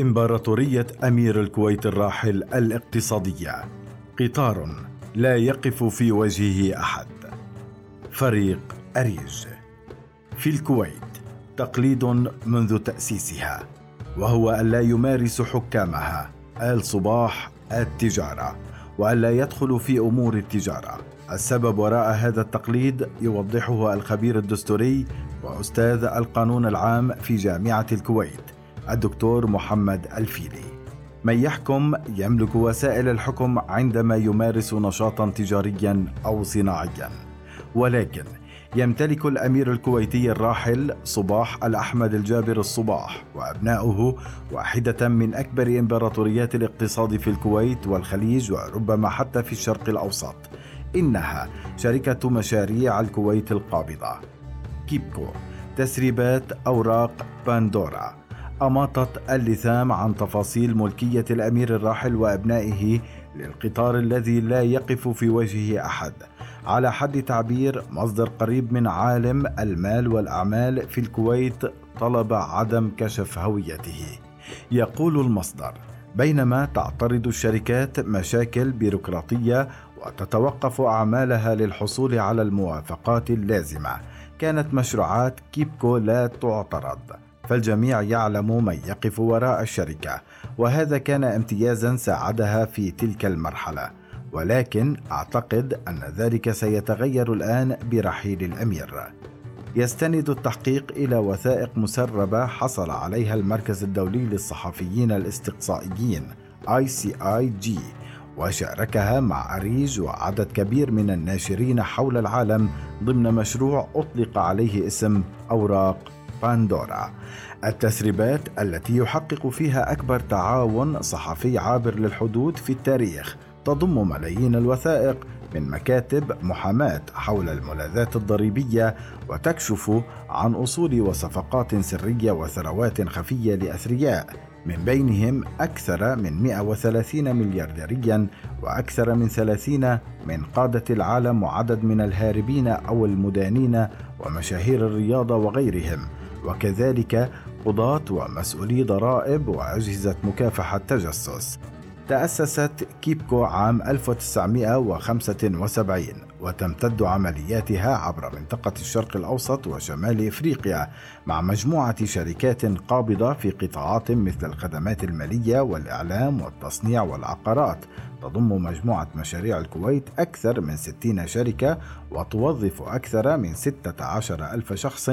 إمبراطورية أمير الكويت الراحل الاقتصادية. قطار لا يقف في وجهه أحد. فريق أريج. في الكويت تقليد منذ تأسيسها وهو ألا يمارس حكامها آل صباح التجارة وألا يدخل في أمور التجارة. السبب وراء هذا التقليد يوضحه الخبير الدستوري وأستاذ القانون العام في جامعة الكويت. الدكتور محمد الفيلي. من يحكم يملك وسائل الحكم عندما يمارس نشاطا تجاريا أو صناعيا. ولكن يمتلك الأمير الكويتي الراحل صباح الأحمد الجابر الصباح وأبناؤه واحدة من أكبر إمبراطوريات الاقتصاد في الكويت والخليج وربما حتى في الشرق الأوسط. إنها شركة مشاريع الكويت القابضة. كيبكو تسريبات أوراق باندورا. أماطت اللثام عن تفاصيل ملكية الأمير الراحل وأبنائه للقطار الذي لا يقف في وجهه أحد. على حد تعبير مصدر قريب من عالم المال والأعمال في الكويت طلب عدم كشف هويته. يقول المصدر بينما تعترض الشركات مشاكل بيروقراطية وتتوقف أعمالها للحصول على الموافقات اللازمة. كانت مشروعات كيبكو لا تعترض. فالجميع يعلم من يقف وراء الشركة وهذا كان امتيازا ساعدها في تلك المرحلة. ولكن أعتقد أن ذلك سيتغير الآن برحيل الأمير. يستند التحقيق إلى وثائق مسربة حصل عليها المركز الدولي للصحفيين الاستقصائيين ICIG وشاركها مع أريج وعدد كبير من الناشرين حول العالم ضمن مشروع أطلق عليه اسم أوراق باندورا. التسريبات التي يحقق فيها أكبر تعاون صحفي عابر للحدود في التاريخ تضم ملايين الوثائق من مكاتب محاماة حول الملاذات الضريبية وتكشف عن أصول وصفقات سرية وثروات خفية لأثرياء. من بينهم أكثر من 130 مليارديريا وأكثر من 30 من قادة العالم وعدد من الهاربين أو المدانين ومشاهير الرياضة وغيرهم. وكذلك قضاة ومسؤولي ضرائب وأجهزة مكافحة تجسس. تأسست كيبكو عام 1975 وتمتد عملياتها عبر منطقة الشرق الأوسط وشمال إفريقيا مع مجموعة شركات قابضة في قطاعات مثل الخدمات المالية والإعلام والتصنيع والعقارات. تضم مجموعة مشاريع الكويت أكثر من 60 شركة وتوظف أكثر من 16 ألف شخص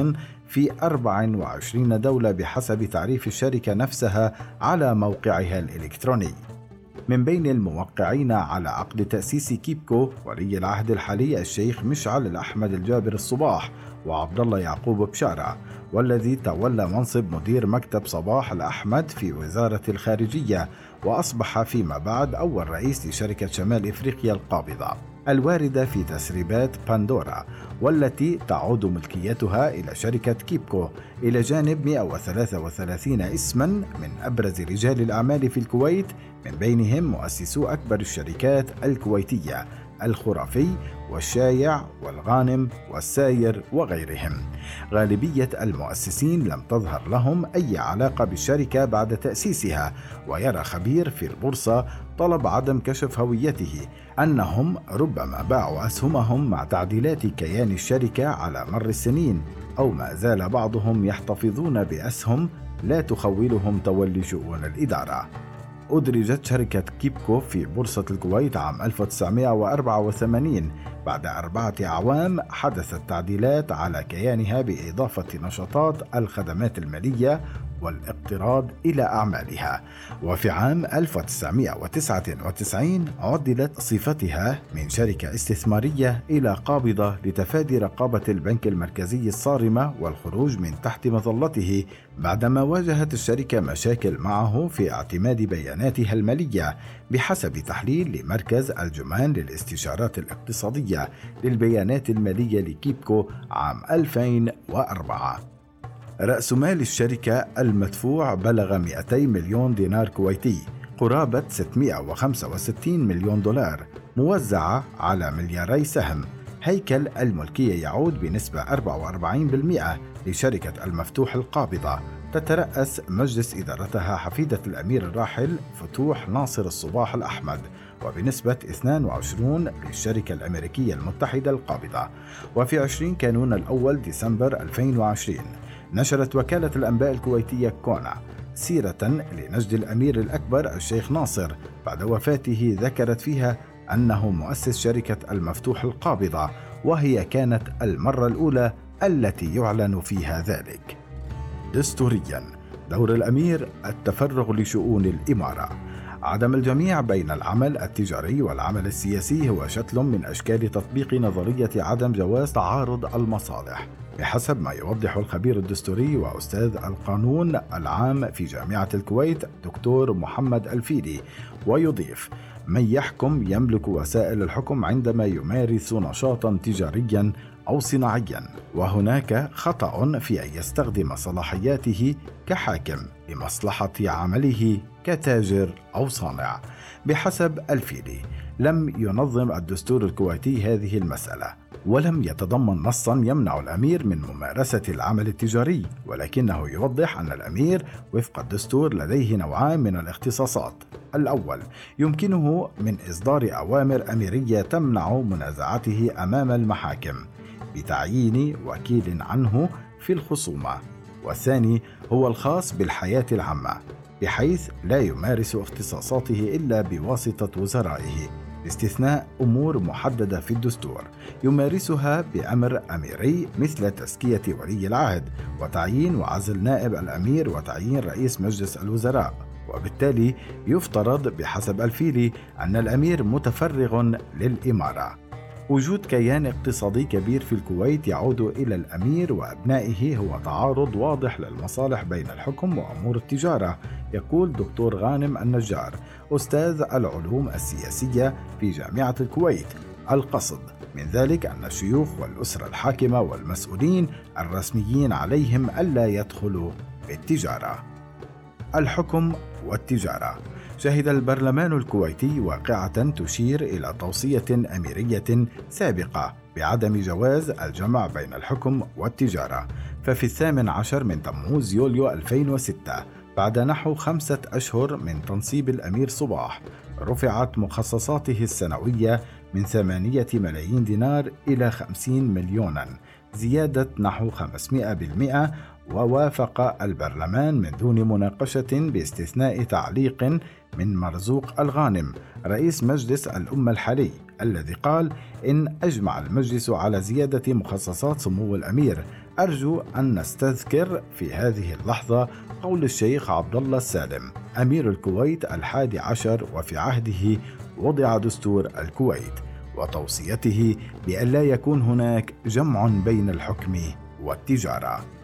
في 24 دولة بحسب تعريف الشركة نفسها على موقعها الإلكتروني. من بين الموقعين على عقد تأسيس كيبكو ولي العهد الحالي الشيخ مشعل الأحمد الجابر الصباح وعبد الله يعقوب بشارة والذي تولى منصب مدير مكتب صباح الأحمد في وزارة الخارجية وأصبح فيما بعد أول رئيس لشركة شمال إفريقيا القابضة. الواردة في تسريبات باندورا والتي تعود ملكيتها إلى شركة كيبكو إلى جانب 133 اسما من أبرز رجال الأعمال في الكويت من بينهم مؤسسو أكبر الشركات الكويتية. الخرافي والشايع والغانم والساير وغيرهم. غالبية المؤسسين لم تظهر لهم أي علاقة بالشركة بعد تأسيسها، ويرى خبير في البورصة طلب عدم كشف هويته أنهم ربما باعوا أسهمهم مع تعديلات كيان الشركة على مر السنين، أو ما زال بعضهم يحتفظون بأسهم لا تخولهم تولي شؤون الإدارة. أدرجت شركة كيبكو في بورصة الكويت عام 1984 بعد أربعة أعوام حدثت تعديلات على كيانها بإضافة نشاطات الخدمات المالية والاقتراض إلى أعمالها. وفي عام 1999 عدلت صفتها من شركة استثمارية إلى قابضة لتفادي رقابة البنك المركزي الصارمة والخروج من تحت مظلته بعدما واجهت الشركة مشاكل معه في اعتماد بياناتها المالية بحسب تحليل لمركز الجمان للاستشارات الاقتصادية للبيانات المالية لكيبكو عام 2004 رأس مال الشركة المدفوع بلغ 200 مليون دينار كويتي قرابة 665 مليون دولار موزعة على ملياري سهم. هيكل الملكية يعود بنسبة 44% لشركة المفتوح القابضة. تترأس مجلس إدارتها حفيدة الأمير الراحل فتوح ناصر الصباح الأحمد. وبنسبة 22 للشركة الأمريكية المتحدة القابضة وفي 20 كانون الأول ديسمبر 2020 نشرت وكالة الأنباء الكويتية كونا سيرة لنجد الأمير الأكبر الشيخ ناصر بعد وفاته ذكرت فيها أنه مؤسس شركة المفتوح القابضة وهي كانت المرة الأولى التي يعلن فيها ذلك. دستوريا دور الأمير التفرغ لشؤون الإمارة عدم الجميع بين العمل التجاري والعمل السياسي هو شكل من أشكال تطبيق نظرية عدم جواز تعارض المصالح بحسب ما يوضح الخبير الدستوري وأستاذ القانون العام في جامعة الكويت دكتور محمد الفيدي ويضيف من يحكم يملك وسائل الحكم عندما يمارس نشاطا تجاريا أو صناعيا وهناك خطأ في أن يستخدم صلاحياته كحاكم لمصلحة عمله كتاجر أو صانع. بحسب الفيلي لم ينظم الدستور الكويتي هذه المسألة ولم يتضمن نصا يمنع الأمير من ممارسة العمل التجاري ولكنه يوضح أن الأمير وفق الدستور لديه نوعان من الاختصاصات. الأول يمكنه من إصدار أوامر أميرية تمنع منازعته أمام المحاكم. بتعيين وكيل عنه في الخصومة. والثاني هو الخاص بالحياة العامة بحيث لا يمارس اختصاصاته إلا بواسطة وزرائه. باستثناء أمور محددة في الدستور يمارسها بأمر أميري مثل تزكية ولي العهد وتعيين وعزل نائب الأمير وتعيين رئيس مجلس الوزراء. وبالتالي يفترض بحسب الفيلي أن الأمير متفرغ للإمارة. وجود كيان اقتصادي كبير في الكويت يعود إلى الأمير وأبنائه هو تعارض واضح للمصالح بين الحكم وأمور التجارة. يقول دكتور غانم النجار أستاذ العلوم السياسية في جامعة الكويت. القصد من ذلك أن الشيوخ والأسرة الحاكمة والمسؤولين الرسميين عليهم ألا يدخلوا بالتجاره الحكم والتجارة. شهد البرلمان الكويتي واقعة تشير إلى توصية أميرية سابقة بعدم جواز الجمع بين الحكم والتجارة. ففي الثامن عشر من تموز يوليو 2006 بعد نحو خمسة أشهر من تنصيب الأمير صباح رفعت مخصصاته السنوية من ثمانية ملايين دينار إلى خمسين مليونا زيادة نحو 500% ووافق البرلمان من دون مناقشة باستثناء تعليق من مرزوق الغانم رئيس مجلس الأمة الحالي الذي قال إن أجمع المجلس على زيادة مخصصات سمو الأمير. أرجو أن نستذكر في هذه اللحظة قول الشيخ عبد الله السالم أمير الكويت الحادي عشر وفي عهده وضع دستور الكويت وتوصيته بألا يكون هناك جمع بين الحكم والتجارة.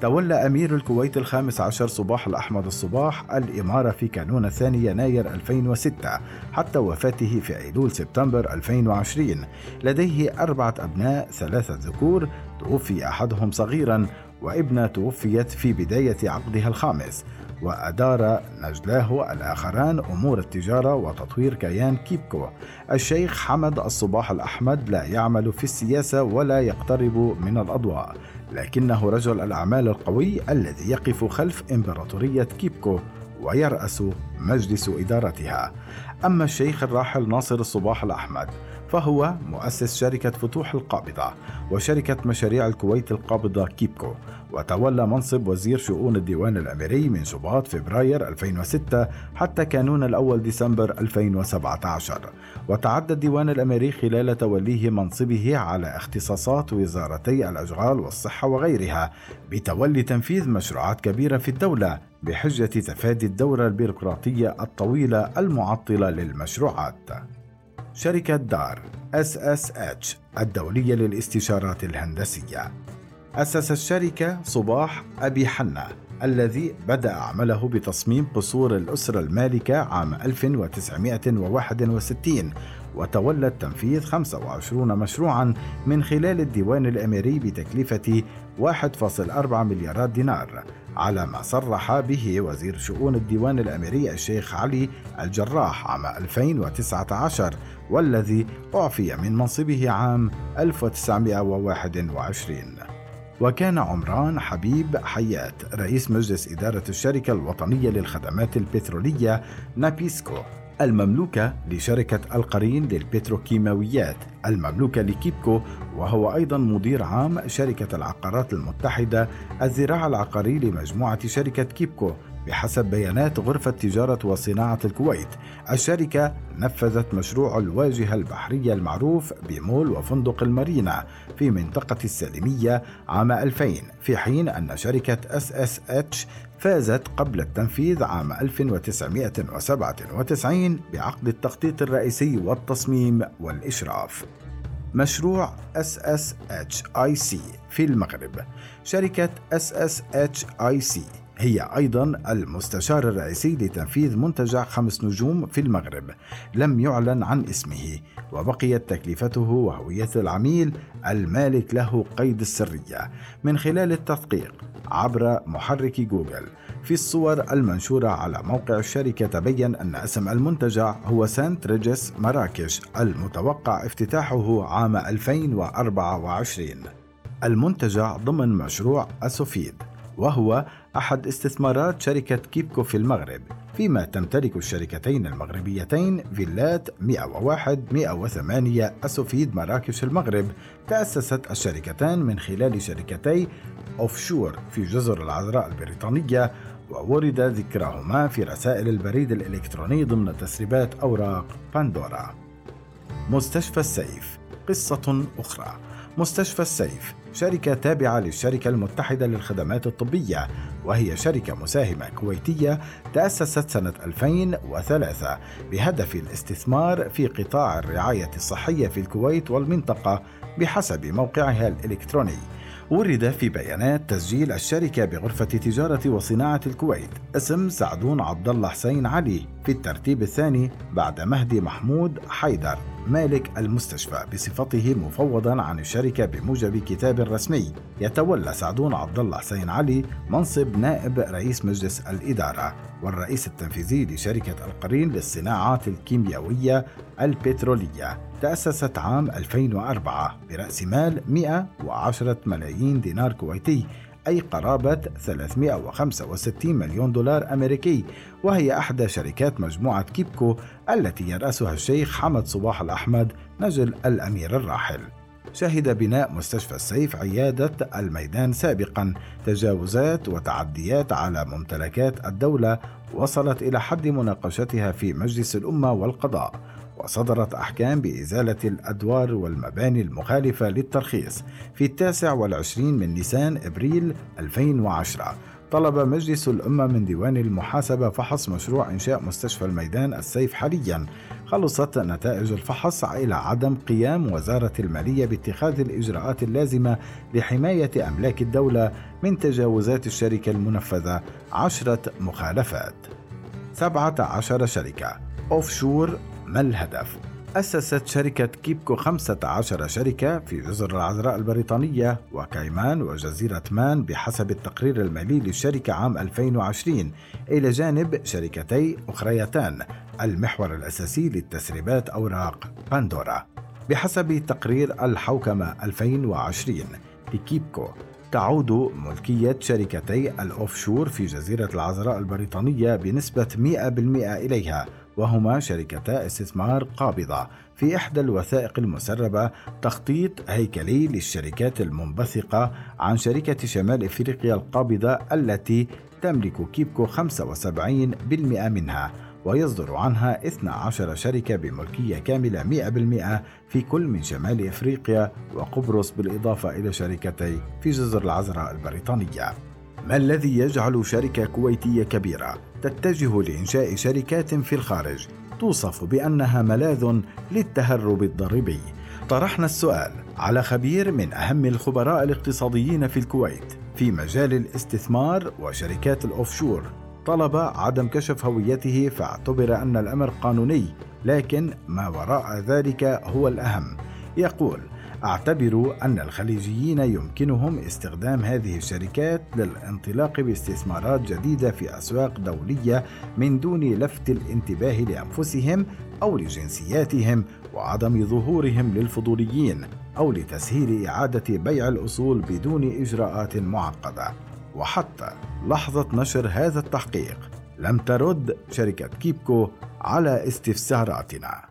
تولى أمير الكويت الخامس عشر صباح الأحمد الصباح الإمارة في كانون الثاني يناير 2006 حتى وفاته في أيلول سبتمبر 2020 لديه أربعة أبناء ثلاثة ذكور توفي أحدهم صغيرا وابنة توفيت في بداية عقدها الخامس. وأدار نجلاه الآخران أمور التجارة وتطوير كيان كيبكو. الشيخ حمد الصباح الأحمد لا يعمل في السياسة ولا يقترب من الأضواء. لكنه رجل الأعمال القوي الذي يقف خلف إمبراطورية كيبكو ويرأس مجلس إدارتها. أما الشيخ الراحل ناصر الصباح الأحمد فهو مؤسس شركة فتوح القابضة وشركة مشاريع الكويت القابضة كيبكو وتولى منصب وزير شؤون الديوان الأميري من شباط فبراير 2006 حتى كانون الأول ديسمبر 2017 وتعدى الديوان الأميري خلال توليه منصبه على اختصاصات وزارتي الأشغال والصحة وغيرها بتولي تنفيذ مشروعات كبيرة في الدولة بحجة تفادي الدورة البيروقراطية الطويلة المعطلة للمشروعات. شركة دار SSH الدولية للاستشارات الهندسية. أسس الشركة صباح أبي حنا الذي بدأ عمله بتصميم قصور الأسرة المالكة عام 1961 وتولى تنفيذ 25 مشروعا من خلال الديوان الأميري بتكلفة 1.4 مليارات دينار على ما صرح به وزير شؤون الديوان الأميري الشيخ علي الجراح عام 2019 والذي أعفي من منصبه عام 1921 وكان عمران حبيب حيات رئيس مجلس إدارة الشركة الوطنية للخدمات البترولية نابيسكو المملوكة لشركة القرين للبتروكيماويات المملوكة لكيبكو وهو أيضا مدير عام شركة العقارات المتحدة الذراع العقاري لمجموعة شركة كيبكو. بحسب بيانات غرفة تجارة وصناعة الكويت الشركة نفذت مشروع الواجهة البحرية المعروف بمول وفندق المارينا في منطقة السالمية عام 2000 في حين أن شركة إس إس إتش فازت قبل التنفيذ عام 1997 بعقد التخطيط الرئيسي والتصميم والإشراف. مشروع SSHIC في المغرب شركة SSHIC هي أيضا المستشار الرئيسي لتنفيذ منتجع خمس نجوم في المغرب لم يعلن عن اسمه وبقيت تكلفته وهوية العميل المالك له قيد السرية من خلال التدقيق عبر محرك جوجل. في الصور المنشورة على موقع الشركة تبين أن اسم المنتجع هو سانت ريجس مراكش المتوقع افتتاحه عام 2024 المنتجع ضمن مشروع أسوفيد وهو أحد استثمارات شركة كيبكو في المغرب فيما تمتلك الشركتين المغربيتين فيلات 101 108 أسوفيد مراكش المغرب. تأسست الشركتان من خلال شركتي offshore في جزر العذراء البريطانية وورد ذكرهما في رسائل البريد الإلكتروني ضمن تسريبات أوراق باندورا. مستشفى السيف قصة أخرى. مستشفى السيف شركة تابعة للشركة المتحدة للخدمات الطبية وهي شركة مساهمة كويتية تأسست سنة 2003 بهدف الاستثمار في قطاع الرعاية الصحية في الكويت والمنطقة بحسب موقعها الإلكتروني. ورد في بيانات تسجيل الشركة بغرفة تجارة وصناعة الكويت اسم سعدون عبد الله حسين علي في الترتيب الثاني بعد مهدي محمود حيدر. مالك المستشفى بصفته مفوضا عن الشركة بموجب كتاب رسمي يتولى سعدون عبد الله حسين علي منصب نائب رئيس مجلس الإدارة والرئيس التنفيذي لشركة القرين للصناعات الكيميائية البترولية تأسست عام 2004 برأس مال 110 ملايين دينار كويتي أي قرابة 365 مليون دولار أمريكي وهي أحدى شركات مجموعة كيبكو التي يرأسها الشيخ حمد صباح الأحمد نجل الأمير الراحل. شهد بناء مستشفى السيف عيادة الميدان سابقا تجاوزات وتعديات على ممتلكات الدولة وصلت إلى حد مناقشتها في مجلس الأمة والقضاء. وصدرت أحكام بإزالة الأدوار والمباني المخالفة للترخيص في التاسع والعشرين من نيسان إبريل 2010 طلب مجلس الأمة من ديوان المحاسبة فحص مشروع إنشاء مستشفى الميدان السيف حاليا. خلصت نتائج الفحص إلى عدم قيام وزارة المالية باتخاذ الإجراءات اللازمة لحماية أملاك الدولة من تجاوزات الشركة المنفذة عشرة مخالفات. 17 شركة أوفشور ما الهدف؟ أسست شركة كيبكو 15 شركة في جزر العذراء البريطانية وكايمان وجزيرة مان بحسب التقرير المالي للشركة عام 2020 إلى جانب شركتي أخريتان المحور الأساسي للتسريبات أوراق باندورا بحسب تقرير الحوكمة 2020 لكيبكو تعود ملكية شركتي الأوفشور في جزيرة العذراء البريطانية بنسبة 100% إليها وهما شركتا استثمار قابضة في إحدى الوثائق المسربة تخطيط هيكلي للشركات المنبثقة عن شركة شمال إفريقيا القابضة التي تملك كيبكو 75% منها ويصدر عنها 12 شركة بملكية كاملة 100% في كل من شمال إفريقيا وقبرص بالإضافة إلى شركتي في جزر العذراء البريطانية. ما الذي يجعل شركة كويتية كبيرة تتجه لإنشاء شركات في الخارج توصف بأنها ملاذ للتهرب الضريبي؟ طرحنا السؤال على خبير من أهم الخبراء الاقتصاديين في الكويت في مجال الاستثمار وشركات الأوفشور طلب عدم كشف هويته فاعتبر أن الأمر قانوني لكن ما وراء ذلك هو الأهم يقول أعتبر أن الخليجيين يمكنهم استخدام هذه الشركات للانطلاق باستثمارات جديدة في أسواق دولية من دون لفت الانتباه لأنفسهم أو لجنسياتهم وعدم ظهورهم للفضوليين أو لتسهيل إعادة بيع الأصول بدون إجراءات معقدة. وحتى لحظة نشر هذا التحقيق لم ترد شركة كيبكو على استفساراتنا.